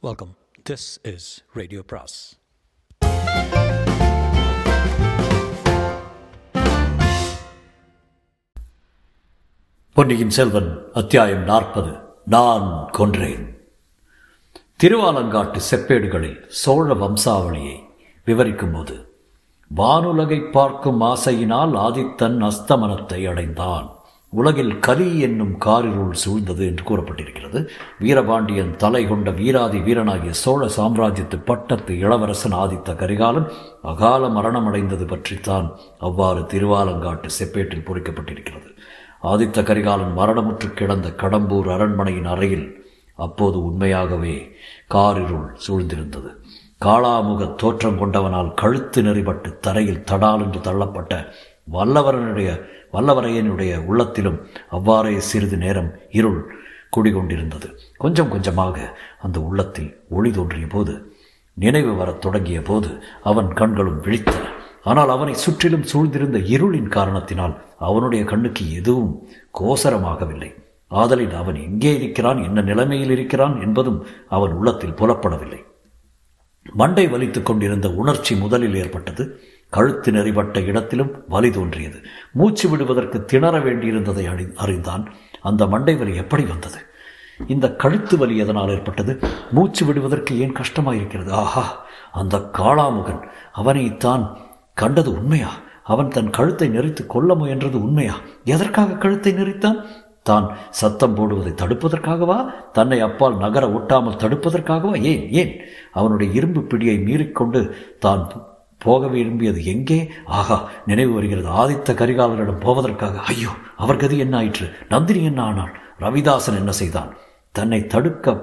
Welcome this is radio பிராஸ் பொன்னியின் செல்வன் அத்தியாயம் நாற்பது. நான் கொன்றேன். திருவாலங்காட்டு செப்பேடுகளில் சோழ வம்சாவளியை விவரிக்கும்போது வானுலகை பார்க்கும் ஆசையினால் ஆதித்தன் அஸ்தமனத்தை அடைந்தான். உலகில் கலி என்னும் காரிருள் சூழ்ந்தது என்று கூறப்பட்டிருக்கிறது. வீரபாண்டியன் தலை கொண்ட வீராதி வீரனாகிய சோழ சாம்ராஜ்யத்து பட்டத்து இளவரசன் ஆதித்த கரிகாலன் அகால மரணமடைந்தது பற்றித்தான் அவ்வாறு திருவாலங்காட்டு செப்பேட்டில் பொறிக்கப்பட்டிருக்கிறது. ஆதித்த கரிகாலன் மரணமுற்று கிடந்த கடம்பூர் அரண்மனையின் அறையில் அப்போது உண்மையாகவே காரிருள் சூழ்ந்திருந்தது. காளாமுக தோற்றம் கொண்டவனால் கழுத்து நெறிபட்டு தரையில் தடால் என்று தள்ளப்பட்ட வல்லவரனுடைய வல்லவரையனுடைய உள்ளத்திலும் அவ்வாறே சிறிது நேரம் இருள் குடிகொண்டிருந்தது. கொஞ்சம் கொஞ்சமாக அந்த உள்ளத்தில் ஒளி தோன்றிய போது நினைவு வரத் தொடங்கிய போது அவன் கண்களும் விழித்தன. ஆனால் அவனை சுற்றிலும் சூழ்ந்திருந்த இருளின் காரணத்தினால் அவனுடைய கண்ணுக்கு எதுவும் கோசரமாகவில்லை. ஆதலில் அவன் எங்கே இருக்கிறான் என்ன நிலைமையில் இருக்கிறான் என்பதும் அவன் உள்ளத்தில் புலப்படவில்லை. மண்டை வலித்துக் கொண்டிருந்த உணர்ச்சி முதலில் ஏற்பட்டது. கழுத்து நெறிபட்ட இடத்திலும் வலி தோன்றியது. மூச்சு விடுவதற்கு திணற வேண்டியிருந்ததை அறி அறிந்தான். அந்த மண்டை வலி எப்படி வந்தது? இந்த கழுத்து வலி எதனால் ஏற்பட்டது? மூச்சு விடுவதற்கு ஏன் கஷ்டமாயிருக்கிறது? ஆஹா அந்த காளாமுகன். அவனைத்தான் கண்டது உண்மையா? அவன் தன் கழுத்தை நெறித்து கொல்ல முயன்றது உண்மையா? எதற்காக கழுத்தை நெறித்தான்? தான் சத்தம் போடுவதை தடுப்பதற்காகவா? தன்னை அப்பால் நகர ஒட்டாமல் தடுப்பதற்காகவா? ஏன் ஏன்? அவனுடைய இரும்பு பிடியை மீறிக்கொண்டு தான் போக விரும்பியது எங்கே? ஆகா நினைவு வருகிறது. ஆதித்த கரிகாலரிடம் போவதற்காக. ஐயோ அவர் கதி என்ன ஆயிற்று? நந்தினி என்ன ஆனாள்? ரவிதாசன் என்ன செய்தான்? தன்னை தடுக்க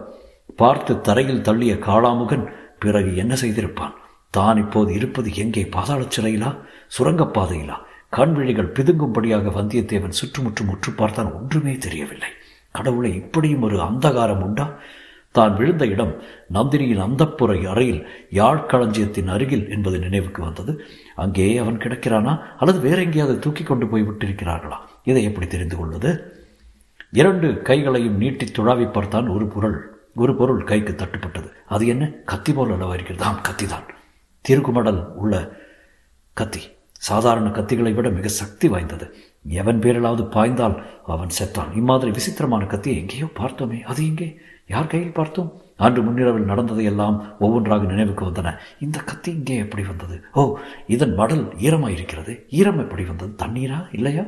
பார்த்து தரையில் தள்ளிய காளாமுகன் பிறகு என்ன செய்திருப்பான்? தான் இப்போது இருப்பது எங்கே? பாதாள சிறையிலா? சுரங்கப்பாதையிலா கண்விழிகள் பிதுங்கும்படியாக வந்தியத்தேவன் சுற்றுமுற்றும் உற்று பார்த்தான் ஒன்றுமே தெரியவில்லை. கடவுளை இப்படியும் ஒரு அந்தகாரம் உண்டா? தான் விழுந்த இடம் நந்தினியின் அந்தப்புற அறையில் யாழ்களஞ்சியத்தின் அருகில் என்பது நினைவுக்கு வந்தது. அங்கே அவன் கிடக்கிறானா? அல்லது வேற எங்கேயாவது தூக்கி கொண்டு போய் விட்டிருக்கிறார்களா? இதை எப்படி தெரிந்து கொள்வது? இரண்டு கைகளையும் நீட்டி துழாவி பார்த்தான் ஒரு பொருள். ஒரு பொருள் கைக்கு தட்டுப்பட்டது. அது என்ன? கத்தி போல் அளவா இருக்கிறது? ஆம் கத்திதான். திருக்குமடல் உள்ள கத்தி. சாதாரண கத்திகளை விட மிக சக்தி வாய்ந்தது. எவன் பேரிலாவது பாய்ந்தால் அவன் செத்தான். இம்மாதிரி விசித்திரமான கத்தியை எங்கேயோ பார்த்தோமே. அது எங்கே? யார் கையில் பார்த்தோம்? அன்று முன்னிரவில் நடந்ததையெல்லாம் ஒவ்வொன்றாக நினைவுக்கு வந்தன. இந்த கத்தி இங்கே எப்படி வந்தது? ஓ இதன் மடல் ஈரமாயிருக்கிறது. ஈரம் எப்படி வந்தது? தண்ணீரா? இல்லையா?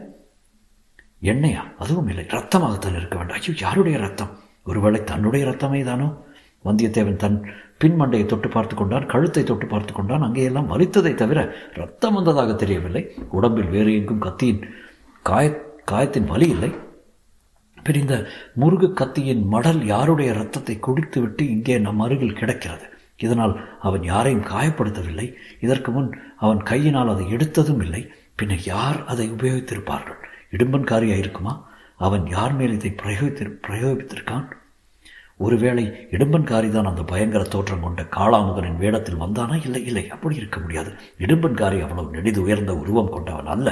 எண்ணெயா? அதுவும் இல்லை. ரத்தமாகத்தான் இருக்க வேண்டாம். ஐயோ யாருடைய ரத்தம் ஒருவேளை தன்னுடைய ரத்தமே தானோ? வந்தியத்தேவன் தன் பின்மண்டையை தொட்டு பார்த்து கொண்டான் கழுத்தை தொட்டு பார்த்து கொண்டான். அங்கேயெல்லாம் வலித்ததை தவிர ரத்தம் வந்ததாக தெரியவில்லை. உடம்பில் வேறு எங்கும் கத்தியின் காய காயத்தின் வலி இல்லை. பின் இந்த முருகு கத்தியின் மடல் யாருடைய ரத்தத்தை குடித்துவிட்டு இங்கே நம் அருகில் கிடக்கிறது? இதனால் அவன் யாரையும் காயப்படுத்தவில்லை. இதற்கு முன் அவன் கையினால் அதை எடுத்ததும் இல்லை. பின்னர் யார் அதை உபயோகித்திருப்பார்கள்? இடும்பன்காரியாக இருக்குமா? அவன் யார் மேல் இதை பிரயோகித்து பிரயோகித்திருக்கான்? ஒருவேளை இடும்பன்காரி தான் அந்த பயங்கர தோற்றம் கொண்ட காளாமுகனின் வேடத்தில் வந்தானா? இல்லை இல்லை அப்படி இருக்க முடியாது. இடும்பன்காரி அவ்வளவு நெடிது உயர்ந்த உருவம் கொண்டவன் அல்ல.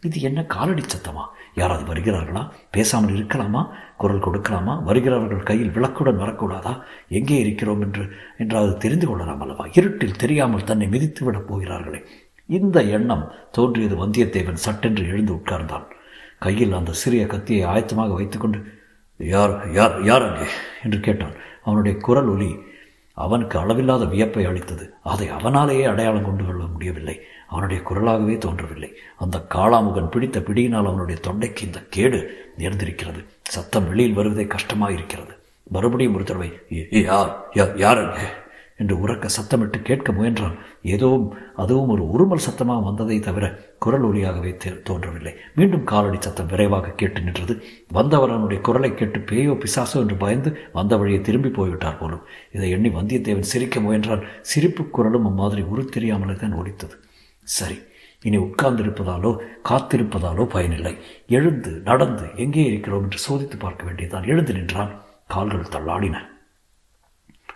இது என்ன காலடி சத்தமா? யாராவது வருகிறார்களா? பேசாமல் இருக்கலாமா? குரல் கொடுக்கலாமா? வருகிறவர்கள் கையில் விளக்குடன் வரக்கூடாதா? எங்கே இருக்கிறோம் என்று என்றாவது தெரிந்து கொள்ளலாம் அல்லவா? இருட்டில் தெரியாமல் தன்னை மிதித்து விடப் போகிறார்களே. இந்த எண்ணம் தோன்றியது வந்தியத்தேவன் சட்டென்று எழுந்து உட்கார்ந்தான். கையில் அந்த சிறிய கத்தியை ஆயத்தமாக வைத்துக்கொண்டு யார் யார் யார் அங்கே? என்று கேட்டான். அவனுடைய குரல் ஒலி அவனுக்கு அளவில்லாத வியப்பை அளித்தது. அதை அவனாலேயே அடையாளம் கொண்டு கொள்ள முடியவில்லை. அவனுடைய குரலாகவே தோன்றவில்லை. அந்த காளாமுகன் பிடித்த பிடியினால் அவனுடைய தொண்டைக்கு இந்த கேடு நேர்ந்திருக்கிறது. சத்தம் வெளியில் வருவதே கஷ்டமாக இருக்கிறது மறுபடியும் ஒரு தடவை யார் யார் என்று உறக்க சத்தமிட்டு கேட்க முயன்றான். ஏதோ அதுவும் ஒரு உருமல் சத்தமாக வந்ததை தவிர குரல் ஒலியாகவே தோன்றவில்லை. மீண்டும் காலடி சத்தம் விரைவாக கேட்டு நின்றது. வந்தவர் அவனுடைய குரலை கேட்டு பேயோ பிசாசோ என்று பயந்து வந்த வழியை திரும்பி போய்விட்டார் போலும். இதை எண்ணி வந்தியத்தேவன் சிரிக்க முயன்றான். சிரிப்பு குரலும் அம்மாதிரி உரு தெரியாமலே தான் ஒலித்தது. சரி இனி உட்கார்ந்திருப்பதாலோ காத்திருப்பதாலோ பயனில்லை. எழுந்து நடந்து எங்கே இருக்கிறோம் என்று சோதித்து பார்க்க வேண்டியதான் எழுந்து நின்றான். கால்கள் தள்ளாடின.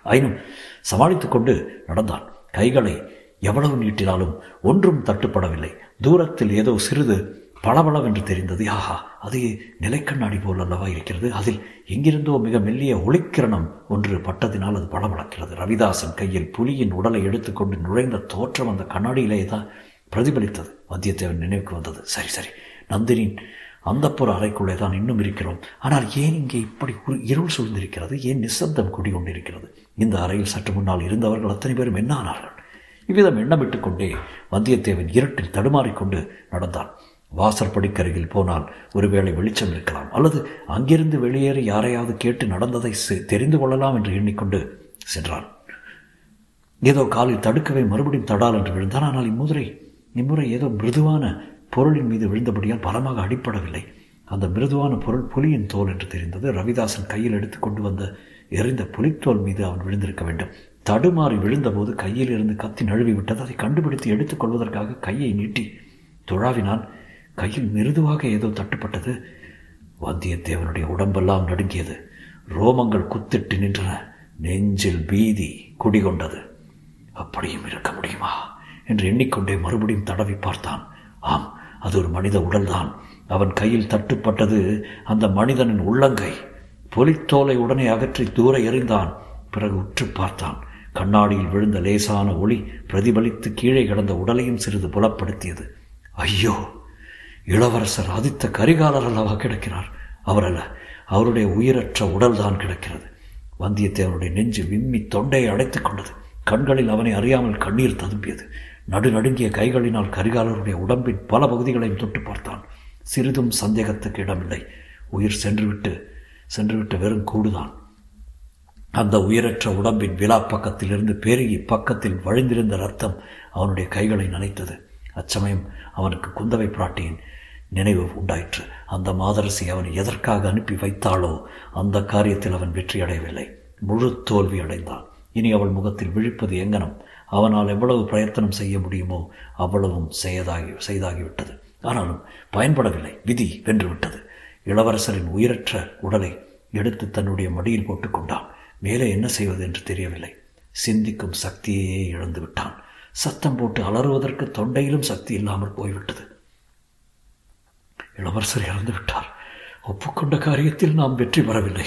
ஆயினும் சமாளித்துக் கொண்டு நடந்தான். கைகளை எவ்வளவு நீட்டினாலும் ஒன்றும் தட்டுப்படவில்லை. தூரத்தில் ஏதோ சிறிது பளபளவென்று தெரிந்தது. ஆஹா அது நிலைக்கண்ணாடி போல் அல்லவா இருக்கிறது. அதில் எங்கிருந்தோ மிக மெல்லிய ஒளிக்கிரணம் ஒன்று பட்டதினால் அது பளபளக்கிறது. ரவிதாசன் கையில் புலியின் உடலை எடுத்துக்கொண்டு நுழைந்த தோற்றம் அந்த கண்ணாடியிலே தான் பிரதிபலித்தது. வந்தியத்தேவன் நினைவுக்கு வந்தது. சரி சரி நந்தினின் அந்தப்புற அறைக்குள்ளே தான் இன்னும் இருக்கிறோம். ஆனால் ஏன் இங்கே இப்படி இருள் சூழ்ந்திருக்கிறது? ஏன் நிசப்தம் குடிகொண்டிருக்கிறது? இந்த அறையில் சற்று முன்னால் இருந்தவர்கள் அத்தனை பேரும் என்ன ஆனார்கள்? இவ்விதம் எண்ணமிட்டுக் கொண்டே வந்தியத்தேவன் இருட்டில் தடுமாறிக்கொண்டு நடந்தான். வாசற்படிக்கருகில் போனால் ஒருவேளை வெளிச்சம் இருக்கலாம். அல்லது அங்கிருந்து வெளியேறி யாரையாவது கேட்டு நடந்ததை தெரிந்து கொள்ளலாம் என்று எண்ணிக்கொண்டு சென்றான். ஏதோ காலில் தடுக்கவே மறுபடியும் தடால் என்று விழுந்தான். ஆனால் இம்முறை இம்முறை ஏதோ மிருதுவான பொருளின் மீது விழுந்தபடியால் பலமாக அடிப்படவில்லை அந்த மிருதுவான பொருள் புலியின் தோல் என்று தெரிந்தது. ரவிதாசன் கையில் எடுத்து கொண்டு வந்த எரிந்த புலித்தோல் மீது அவன் விழுந்திருக்க வேண்டும். தடுமாறி விழுந்தபோது கையில் இருந்து கத்தி நழுவி விட்டது அதை கண்டுபிடித்து எடுத்துக் கொள்வதற்காக கையை நீட்டி துழாவினான். கையில் மிருதுவாக ஏதோ தட்டுப்பட்டது. வந்தியத்தேவனுடைய உடம்பெல்லாம் நடுங்கியது. ரோமங்கள் குத்திட்டு நின்றன. நெஞ்சில் பீதி குடிகொண்டது. அப்படியும் இருக்க முடியுமா? என்று எண்ணிக்கொண்டே மறுபடியும் தடவி பார்த்தான். ஆம் அது ஒரு மனித உடல்தான். அவன் கையில் தட்டுப்பட்டது அந்த மனிதனின் உள்ளங்கை. பொலித்தோலை உடனே அகற்றி தூர எறிந்தான். பிறகு உற்று பார்த்தான். கண்ணாடியில் விழுந்த லேசான ஒளி பிரதிபலித்து கீழே கிடந்த உடலையும் சிறிது புலப்படுத்தியது. ஐயோ! இளவரசர் ஆதித்த கரிகாலர் அல்லவா கிடக்கிறார்? அவர் அல்ல அவருடைய உயிரற்ற உடல் தான் கிடக்கிறது. வந்தியத்தேவனுடைய நெஞ்சு விம்மி தொண்டையை அடைத்துக் கொண்டது. கண்களில் அவனை அறியாமல் கண்ணீர் ததும்பியது. நடுநடுங்கிய கைகளினால் கரிகாலருடைய உடம்பின் பல பகுதிகளையும் தொட்டு பார்த்தான். சிறிதும் சந்தேகத்துக்கு இடமில்லை. உயிர் சென்றுவிட்டு சென்றுவிட்ட வெறும் கூடுதான். அந்த உயிரற்ற உடம்பின் விழா பக்கத்திலிருந்து பெருகி பக்கத்தில் வழிந்திருந்த ரத்தம் அவனுடைய கைகளை நனைத்தது. அச்சமயம் அவனுக்கு குந்தவை பிராட்டியின் நினைவு உண்டாயிற்று. அந்த மாதரசி அவன் எதற்காக அனுப்பி வைத்தாளோ அந்த காரியத்தில் அவன் வெற்றி அடையவில்லை. முழு தோல்வி அடைந்தான். இனி அவள் முகத்தில் விழிப்பது எங்கனம்? அவனால் எவ்வளவு பிரயத்தனம் செய்ய முடியுமோ அவ்வளவும் செய்யதாகி செய்தாகிவிட்டது. ஆனாலும் பயன்படவில்லை. விதி வென்றுவிட்டது. இளவரசரின் உயிரற்ற உடலை எடுத்து தன்னுடைய மடியில் போட்டுக்கொண்டான். மேலே என்ன செய்வது என்று தெரியவில்லை. சிந்திக்கும் சக்தியையே இழந்து விட்டான் சத்தம் போட்டு அலறுவதற்கு தொண்டையிலும் சக்தி இல்லாமல் போய்விட்டது. இளவரசர் இறந்து விட்டார். ஒப்புக்கொண்ட காரியத்தில் நாம் வெற்றி பெறவில்லை.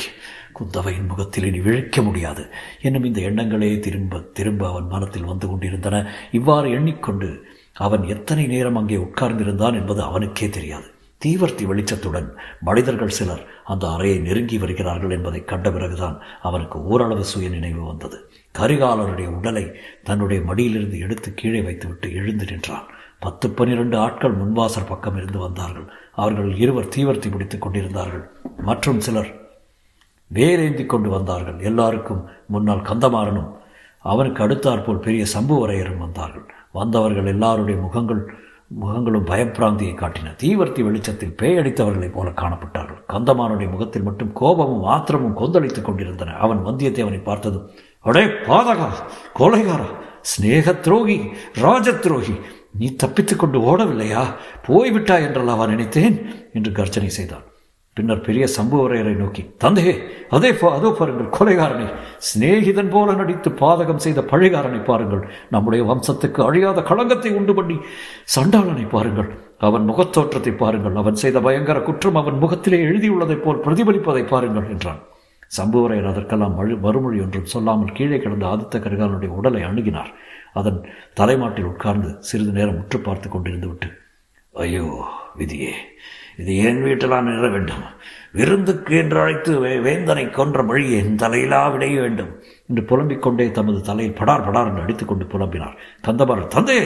குந்தவையின் முகத்தில் இனி விழிக்க முடியாது. என்னும் இந்த எண்ணங்களே திரும்ப திரும்ப அவன் மனத்தில் வந்து கொண்டிருந்தன. இவ்வாறு எண்ணிக்கொண்டு அவன் எத்தனை நேரம் அங்கே உட்கார்ந்திருந்தான் என்பது அவனுக்கே தெரியாது. தீவர்த்தி வெளிச்சத்துடன் மனிதர்கள் சிலர் அந்த அறையை நெருங்கி வருகிறார்கள் என்பதை கண்ட பிறகுதான் அவனுக்கு ஓரளவு சுய நினைவு வந்தது. கரிகாலருடைய உடலை தன்னுடைய மடியிலிருந்து எடுத்து கீழே வைத்துவிட்டு எழுந்து நின்றான். பத்து பன்னிரண்டு ஆட்கள் முன்வாசர் பக்கம் இருந்து வந்தார்கள். அவர்கள் இருவர் தீவர்த்தி பிடித்துக் கொண்டிருந்தார்கள். மற்றும் சிலர் வேரேந்தி கொண்டு வந்தார்கள். எல்லாருக்கும் முன்னால் கந்தமாறனும் அவனுக்கு அடுத்தாற்போல் பெரிய சம்புவரையரும் வந்தார்கள். வந்தவர்கள் எல்லாருடைய முகங்கள் முகங்களும் பயப்பிராந்தியை காட்டின. தீவர்த்தி வெளிச்சத்தில் பேயடித்தவர்களைப் போல காணப்பட்டார்கள். கந்தமானுடைய முகத்தில் மட்டும் கோபமும் ஆத்திரமும் கொந்தளித்துக் கொண்டிருந்தன. அவன் வந்தியத்தேவனை பார்த்ததும் அடே பாதகா கொலைகாரா ஸ்நேக துரோகி ராஜ துரோகி நீ தப்பித்துக் கொண்டு ஓடவில்லையா போய்விட்டா என்றல்லவா நினைத்தேன் என்று கர்ஜனை செய்தான். பின்னர் பெரிய சம்புவரையரை நோக்கி தந்தையே அதே அதோ பாருங்கள் கொலைகாரனை. சிநேகிதன் போல நடித்து பாதகம் செய்த பழிகாரனை பாருங்கள். நம்முடைய வம்சத்துக்கு அழியாத களங்கத்தை உண்டு பண்ணி சண்டாளனை பாருங்கள். அவன் முகத்தோற்றத்தை பாருங்கள். அவன் செய்த பயங்கர குற்றம் அவன் முகத்திலே எழுதியுள்ளதைப் போல் பிரதிபலிப்பதை பாருங்கள் என்றான். சம்புவரையர் அதற்கெல்லாம் மழு மறுமொழி ஒன்றும் சொல்லாமல் கீழே கிடந்த ஆதித்த கரிகாலனுடைய உடலை அணுகினார். அதன் தலைமாட்டில் உட்கார்ந்து சிறிது நேரம் உற்று பார்த்து கொண்டிருந்து விட்டு ஐயோ விதியே இது என் வீட்டிலான் நிற வேண்டும்? விருந்துக்கு என்று அழைத்து வேந்தனை கொன்ற மொழி என் தலையிலா விடைய வேண்டும்? என்று புலம்பிக் கொண்டே தமது தலையில் படார் படார் என்று அடித்துக்கொண்டு புலம்பினார். கந்தபாரர் தந்தே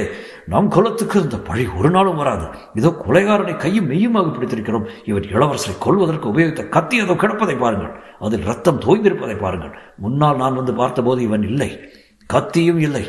நம் குலத்துக்கு இந்த பழி ஒரு நாளும் வராது. இதோ கொலைகாரனை கையும் மெய்யுமாக பிடித்திருக்கிறோம். இவர் இளவரசரை கொள்வதற்கு உபயோகித்த கத்தி ஏதோ கிடப்பதை பாருங்கள். அதில் ரத்தம் தோய்ந்திருப்பதை பாருங்கள். முன்னால் நான் வந்து பார்த்தபோது இவன் இல்லை. கத்தியும் இல்லை.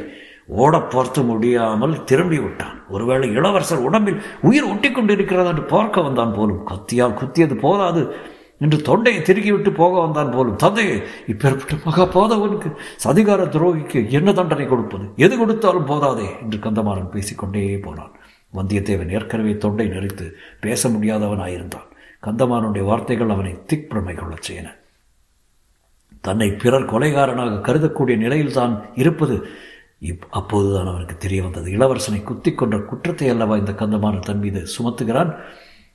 ஓடப்போர்த்து பார்த்து முடியாமல் திரும்பி விட்டான் ஒருவேளை இளவரசர் உடம்பில் உயிர் ஒட்டி கொண்டிருக்கிறது என்று பார்க்க வந்தான் போலும். கத்தியால் குத்தியது போதாது என்று தொண்டையை திருக்கிவிட்டு போக வந்தான் போலும். தந்தையை இப்பேற்பட்ட மகா போதவனுக்கு சதிகார துரோகிக்கு என்ன தண்டனை கொடுப்பது? எது கொடுத்தாலும் போதாதே என்று கந்தமாறன் பேசிக்கொண்டே போனான். வந்தியத்தேவன் ஏற்கனவே தொண்டை நெறித்து பேச முடியாதவனாயிருந்தான். கந்தமாறனுடைய வார்த்தைகள் அவனை திக்பிரமை கொள்ளச் செய்யன. தன்னை பிறர் கொலைகாரனாக கருதக்கூடிய நிலையில் தான் இருப்பது இப் அப்போதுதான் அவனுக்கு தெரிய வந்தது. இளவரசனை குத்தி கொன்ற குற்றத்தை அல்லவா இந்த கந்தமான தன் மீது சுமத்துகிறான்?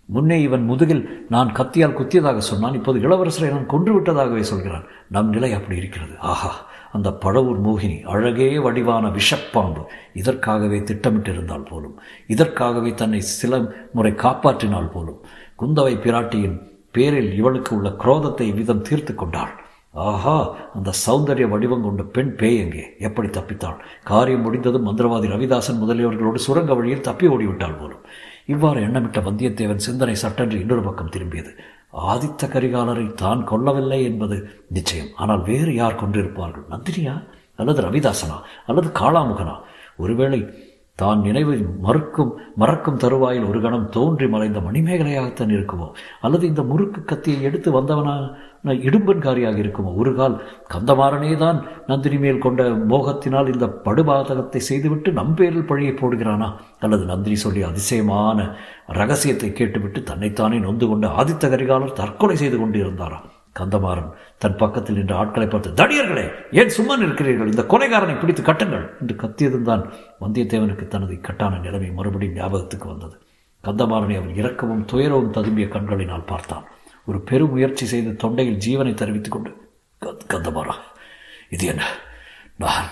முன்னே இவன் முதுகில் நான் கத்தியால் குத்தியதாக சொன்னான் இப்போது இளவரசரை நான் கொன்று விட்டதாகவே சொல்கிறான். நம் நிலை அப்படி இருக்கிறது. ஆஹா அந்த பழவூர் மோகினி அழகே வடிவான விஷப்பாம்பு. இதற்காகவே திட்டமிட்டிருந்தால் போலும் இதற்காகவே தன்னை சில முறை காப்பாற்றினால் போலும் குந்தவை பிராட்டியின் பேரில் இவளுக்கு உள்ள குரோதத்தை விதம் தீர்த்து கொண்டாள். ஆஹா அந்த சௌந்தரிய வடிவம் கொண்ட பெண் பேய் எங்கே? எப்படி தப்பித்தாள்? காரியம் முடிந்ததும் மந்திரவாதி ரவிதாசன் முதலியவர்களோடு சுரங்க வழியில் தப்பி ஓடிவிட்டாள் போலும். இவ்வாறு எண்ணமிட்ட வந்தியத்தேவன் சிந்தனை சட்டென்று இன்னொரு பக்கம் திரும்பியது. ஆதித்த கரிகாலரை தான் கொல்லவில்லை என்பது நிச்சயம். ஆனால் வேறு யார் கொண்டிருப்பார்கள்? நந்தினியா? அல்லது ரவிதாசனா? அல்லது காளாமுகனா? ஒருவேளை தான் நினைவை மறுக்கும் மறக்கும் தருவாயில் ஒரு கணம் தோன்றி மறைந்த மணிமேகலையாகத்தான் இருக்குமோ? அல்லது இந்த முறுக்கு கத்தியை எடுத்து வந்தவனான இடும்பன்காரியாக இருக்குமோ? ஒரு கால் கந்தமாறனே தான் நந்தினி மேல் கொண்ட மோகத்தினால் இந்த படுபாதகத்தை செய்துவிட்டு நம்பேரில் பழியை போடுகிறானா? அல்லது நந்தினி சொல்லி அதிசயமான ரகசியத்தை கேட்டுவிட்டு தன்னைத்தானே நொந்து கொண்டு ஆதித்த கரிகாலர் தற்கொலை செய்து கொண்டு இருந்தாரா கந்தமாறன் தன் பக்கத்தில் நின்ற ஆட்களை பார்த்து தடியர்களே ஏன் சும்மா இருக்கிறீர்கள் இந்த கொலைகாரனை பிடித்து கட்டுங்கள் என்று கத்தியதும் தான் வந்தியத்தேவனுக்கு தனது இக்கட்டான நிலைமை மறுபடியும் ஞாபகத்துக்கு வந்தது. கந்தமாறனை அவன் இறக்கவும் துயரவும் ததும்பிய கண்களினால் பார்த்தான். ஒரு பெரும் முயற்சி செய்து தொண்டையில் ஜீவனை தெரிவித்துக் கொண்டு கந்தமாறா இது என்ன? நான்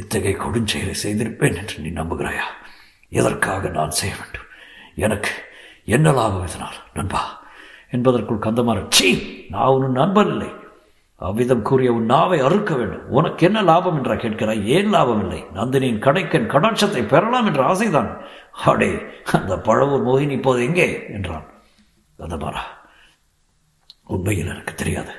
இத்தகைய கொடுஞ்செயலை செய்திருப்பேன் என்று நீ நம்புகிறாயா? எதற்காக நான் செய்ய வேண்டும்? எனக்கு என்ன லாபம் இதனால் நண்பா? என்பதற்குள் கந்தமாறன் சீ நான் உன் நண்பன் இல்லை. அவ்விதம் கூறிய உன் நாவை அறுக்க வேண்டும். உனக்கு என்ன லாபம் என்றா கேட்கிறாய்? ஏன் லாபம் இல்லை? நந்தினியின் கடைக்கன் கடாட்சத்தை பெறலாம் என்ற ஆசைதான். அடே அந்த பழவூர் மோகினி இப்போது எங்கே? என்றான். கந்தமாரா உண்மையில் எனக்கு தெரியாது.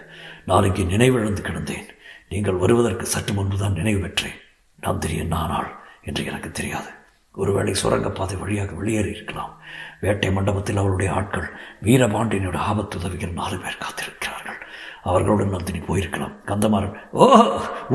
நாளைக்கு நினைவிழந்து கிடந்தேன். நீங்கள் வருவதற்கு சற்று முன்புதான் நினைவு பெற்றேன். நந்தினி என்ன என்று எனக்கு தெரியாது. ஒருவேளை சுரங்கப்பாதை வழியாக வெளியேறி இருக்கலாம். வேட்டை மண்டபத்தில் அவருடைய ஆட்கள் வீரபாண்டியனோட ஆபத்து உதவிகள் நாலு பேர் காத்திருக்கிறார்கள். அவர்களுடன் நந்தினி போயிருக்கலாம். கந்தமாறன் ஓ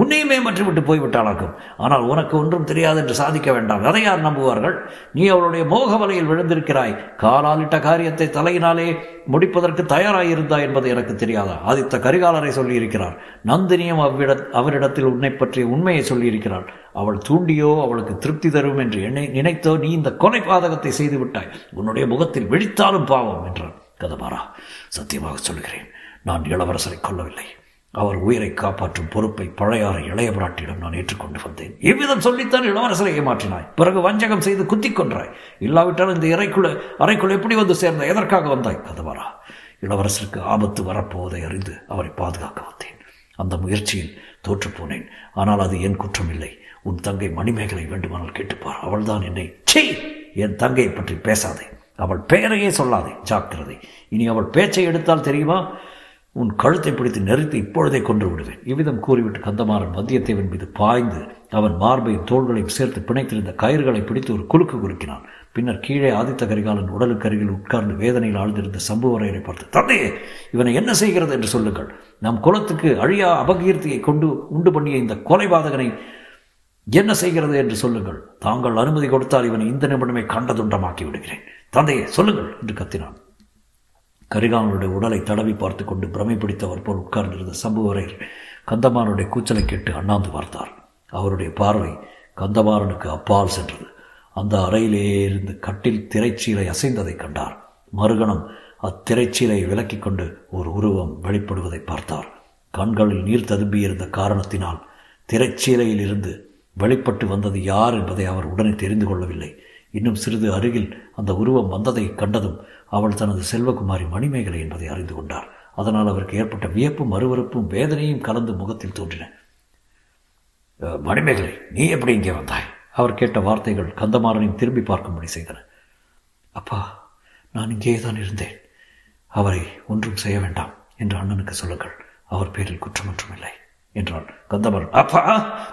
உன்னையுமே மற்றுவிட்டு போய்விட்டாளாக்கும். ஆனால் உனக்கு ஒன்றும் தெரியாது என்று சாதிக்க வேண்டாம். அதை யார் நம்புவார்கள்? நீ அவளுடைய மோக வலையில் விழுந்திருக்கிறாய். காலாலிட்ட காரியத்தை தலையினாலே முடிப்பதற்கு தயாராயிருந்தாய் என்பது எனக்கு தெரியாதா? ஆதித்த கரிகாலரை சொல்லியிருக்கிறார். நந்தினியும் அவ்விட அவரிடத்தில் உன்னை பற்றிய உண்மையை சொல்லியிருக்கிறாள். அவள் தூண்டியோ அவளுக்கு திருப்தி தரும் என்று எண்ணை நினைத்தோ நீ இந்த கொலை பாதகத்தை செய்து விட்டாய். உன்னுடைய முகத்தில் வெடித்தாலும் பாவம் என்றான். கதமாரா சத்தியமாக சொல்கிறேன் நான் இளவரசரை கொல்லவில்லை. அவர் உயிரை காப்பாற்றும் பொறுப்பை பழையாறு இளைய பிராட்டியிடம் நான் ஏற்றுக்கொண்டு வந்தேன். இவ்விதம் சொல்லித்தான் இளவரசரை ஏமாற்றினாய். பிறகு வஞ்சகம் செய்து குத்திக் கொன்றாய். இல்லாவிட்டால் இந்த இறைக்குள்ள அறைக்குள் எப்படி வந்து சேர்ந்த எதற்காக வந்தாய்? கதவரா இளவரசருக்கு ஆபத்து வரப்போவதை அறிந்து அவரை பாதுகாக்க வந்தேன். அந்த முயற்சியில் தோற்றுப்போனேன் ஆனால் அது என் குற்றம் இல்லை உன் தங்கை மணிமேகலை வேண்டுமானால் கேட்டுப்பார். அவள்தான் என்னை சே என் தங்கையை பற்றி பேசாதே. அவள் பெயரையே சொல்லாதே. ஜாக்கிரதை. இனி அவள் பேச்சை எடுத்தால் தெரியுமா? உன் கழுத்தை பிடித்து நெறித்து இப்பொழுதே கொன்று விடுவேன் இவ்விதம் கூறிவிட்டு கந்தமாறன் வந்தியத்தேவன் மீது பாய்ந்து அவன் மார்பையும் தோள்களையும் சேர்த்து பிணைத்திருந்த கயிறுகளை பிடித்து ஒரு குலுக்கு குலுக்கினான். பின்னர் கீழே ஆதித்த கரிகாலன் உடலுக்கு அருகில் உட்கார்ந்து வேதனையில் ஆழ்ந்திருந்த சம்புவரையரை பார்த்து தந்தையே இவனை என்ன செய்கிறது என்று சொல்லுங்கள். நம் குலத்துக்கு அழியா அபகீர்த்தியை கொண்டு உண்டு பண்ணிய இந்த கொலைபாதகனை என்ன செய்கிறது என்று சொல்லுங்கள். தாங்கள் அனுமதி கொடுத்தால் இவனை இந்த நிமிடமே கண்டதுண்டமாக்கி விடுகிறேன். தந்தையே சொல்லுங்கள் என்று கத்தினான். கரிகாலனுடைய உடலை தடவி பார்த்து கொண்டு பிரமை பிடித்தவர் போல் உட்கார்ந்திருந்த சம்புவரையர் கந்தமாரனுடைய கூச்சலை கேட்டு அண்ணாந்து பார்த்தார். அவருடைய பார்வை கந்தமாறனுக்கு அப்பால் சென்றது. அந்த அறையிலே இருந்து கட்டில் திரைச்சீலை அசைந்ததை கண்டார். மறுகணம் அத்திரைச்சீலை விலக்கிக் கொண்டு ஒரு உருவம் வெளிப்படுவதை பார்த்தார். கண்களில் நீர் ததும்பியிருந்த காரணத்தினால் திரைச்சீலையில் இருந்து வெளிப்பட்டு வந்தது யார் என்பதை அவர் உடனே தெரிந்து கொள்ளவில்லை. இன்னும் சிறிது அருகில் அந்த உருவம் வந்ததை கண்டதும் அவள் தனது செல்வகுமாரி மணிமேகலை என்பதை அறிந்து கொண்டார் அதனால் அவருக்கு ஏற்பட்ட வியப்பும் அருவறுப்பும் வேதனையும் கலந்து முகத்தில் தோன்றின. மணிமேகலை நீ எப்படி இங்கே வந்தாய்? அவர் கேட்ட வார்த்தைகள் கந்தமாறனையும் திரும்பி பார்க்கும்படி செய்தன. அப்பா நான் இங்கே தான் இருந்தேன். அவரை ஒன்றும் செய்ய வேண்டாம் என்று அண்ணனுக்கு சொல்லுங்கள். அவர் பேரில் குற்றம் ஒன்றும் இல்லை என்றான். கந்தமரன் அப்பா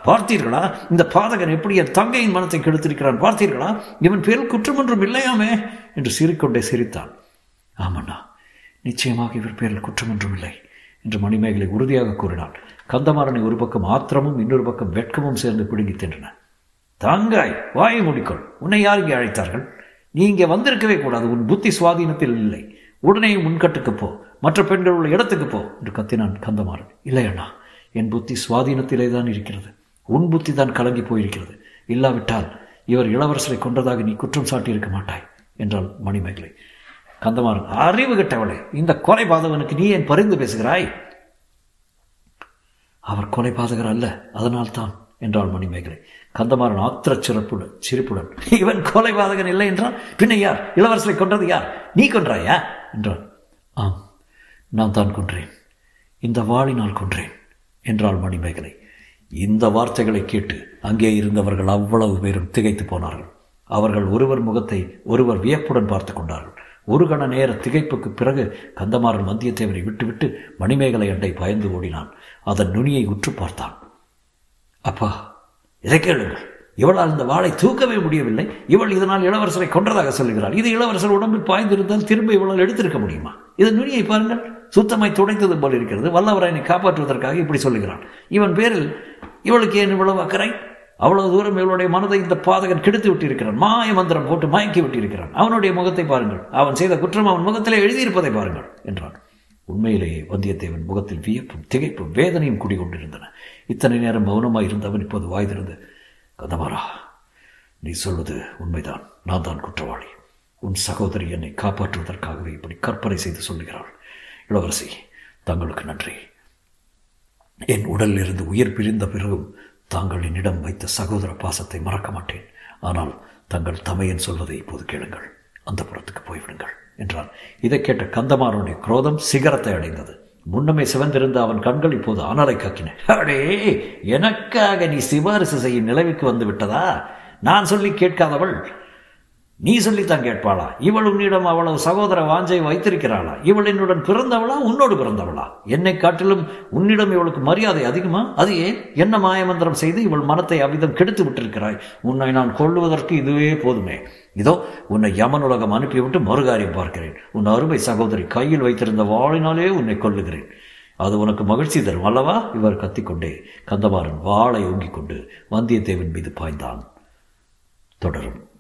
பார்த்தீர்களா? இந்த பாதகன் எப்படி என் தங்கையின் மனத்தை கெடுத்திருக்கிறான்? பார்த்தீர்களா? இவன் பேரில் குற்றம் ஒன்றும் இல்லையாமே? என்று சிரிக்கொண்டே சிரித்தான். ஆமண்ணா நிச்சயமாக இவர் பேரில் குற்றம் ஒன்றும் இல்லை என்று மணிமேகலை உறுதியாக கூறினான். கந்தமாறனை ஒரு பக்கம் ஆத்திரமும் இன்னொரு பக்கம் வெட்கமும் சேர்ந்து பிடுங்கி தின்றன. தாங்காய் வாயை முடிக்கொள். உன்னை யார் இங்கே அழைத்தார்கள்? நீ இங்கே வந்திருக்கவே கூடாது. உன் புத்தி சுவாதீனத்தில் இல்லை. உடனே முன்கட்டுக்கு போ. மற்ற பெண்கள் உள்ள இடத்துக்கு போ என்று கத்தினான் கந்தமாறன். இல்லை அண்ணா என் புத்தி சுவாதீனத்திலே தான் இருக்கிறது. உன் புத்தி தான் கலங்கி போயிருக்கிறது. இல்லாவிட்டால் இவர் இளவரசரை கொன்றதாக நீ குற்றம் சாட்டியிருக்க மாட்டாய் என்றாள் மணிமேகலை. கந்தமாறன் அறிவு கெட்டவளே இந்த கொலை பாதகனுக்கு நீ ஏன் பரிந்து பேசுகிறாய்? அவர் கொலை பாதகர் அல்ல அதனால்தான் என்றாள் மணிமேகலை. கந்தமாறன் ஆத்திர சிறப்புடன் சிரிப்புடன் இவன் கொலை பாதகன் இல்லை என்றால் பின்ன யார்? இளவரசரை கொன்றது யார்? நீ கொன்றாயா? என்றான் ஆம் நான் தான் கொன்றேன். இந்த வாளினால் கொன்றேன். என்றாள் மணிமேகலை. இந்த வார்த்தைகளை கேட்டு அங்கே இருந்தவர்கள் அவ்வளவு பேரும் திகைத்து போனார்கள். அவர்கள் ஒருவர் முகத்தை ஒருவர் வியப்புடன் பார்த்து கொண்டார்கள். ஒரு கண நேர திகைப்புக்கு பிறகு கந்தமாறன் வந்தியத்தேவனை விட்டுவிட்டு மணிமேகலை அண்டை பயந்து ஓடினான். அதன் நுனியை உற்று பார்த்தான். அப்பா இதை கேளுங்கள். இவளால் இந்த வாளை தூக்கவே முடியவில்லை. இவள் இதனால் இளவரசரை கொன்றதாக சொல்லுகிறாள் இது இளவரசர் உடம்பில் பாய்ந்திருந்தால் திரும்ப இவளால் எடுத்திருக்க முடியுமா? இதன் நுனியை பாருங்கள். சுத்தமாய் துடைத்தது போல் இருக்கிறது. வல்லவராயனை காப்பாற்றுவதற்காக இப்படி சொல்லுகிறான். இவன் பேரில் இவளுக்கு ஏன் இவ்வளவு அக்கறை? அவ்வளவு தூரம் இவளுடைய மனதை இந்த பாதகன் கெடுத்து விட்டிருக்கிறான். மாய மந்திரம் போட்டு மயக்கி விட்டிருக்கிறான். அவனுடைய முகத்தை பாருங்கள். அவன் செய்த குற்றம் அவன் முகத்திலே எழுதியிருப்பதை பாருங்கள் என்றான். உண்மையிலேயே வந்தியத்தேவன் முகத்தில் வியப்பும் திகைப்பும் வேதனையும் குடிகொண்டிருந்தன. இத்தனை நேரம் மௌனமாக இருந்தவன் இப்போது வாய் கதமாரா நீ சொல்வது உண்மைதான். நான் தான் குற்றவாளி. உன் சகோதரி என்னை காப்பாற்றுவதற்காகவே இப்படி கற்பனை செய்து சொல்லுகிறாள். இளவரசி தங்களுக்கு நன்றி. என் உடலில் இருந்து உயிர் பிரிந்த பிறகும் தாங்கள் என்னிடம் வைத்த சகோதர பாசத்தை மறக்க மாட்டேன். ஆனால் தங்கள் தமையன் சொல்வதை இப்போது கேளுங்கள். அந்த புறத்துக்கு போய்விடுங்கள் என்றான். இதை கேட்ட கந்தமாறனுடைய குரோதம் சிகரத்தை அடைந்தது. முன்னமே சிவந்திருந்த அவன் கண்கள் இப்போது அனலை காக்கின. அடே எனக்காக நீ சிபாரிசு செய்யும் நிலைவுக்கு வந்து விட்டதா? நான் சொல்லி கேட்காதவள் நீ சொல்லித்தான் கேட்பாளா? இவள் உன்னிடம் அவ்வளவு சகோதர வாஞ்சை வைத்திருக்கிறாளா? இவள் என்னுடன் பிறந்தவளா? உன்னோடு பிறந்தவளா? என்னை காட்டிலும் உன்னிடம் இவளுக்கு மரியாதை அதிகமா? அது ஏன்? என்ன மாயமந்திரம் செய்து இவள் மனத்தை அவ்விதம் கெடுத்து விட்டிருக்கிறாய்? உன்னை நான் கொள்வதற்கு இதுவே போதுமே. இதோ உன்னை யமனுலகம் அனுப்பிவிட்டு மறுகாரியம் பார்க்கிறேன். உன் அருமை சகோதரி கையில் வைத்திருந்த வாழினாலே உன்னை கொல்லுகிறேன். அது உனக்கு மகிழ்ச்சி தரும் அல்லவா? இவர் கத்திக்கொண்டே கந்தமாறன் வாளை ஓங்கிக் கொண்டு வந்தியத்தேவன் மீது பாய்ந்தான். தொடரும்.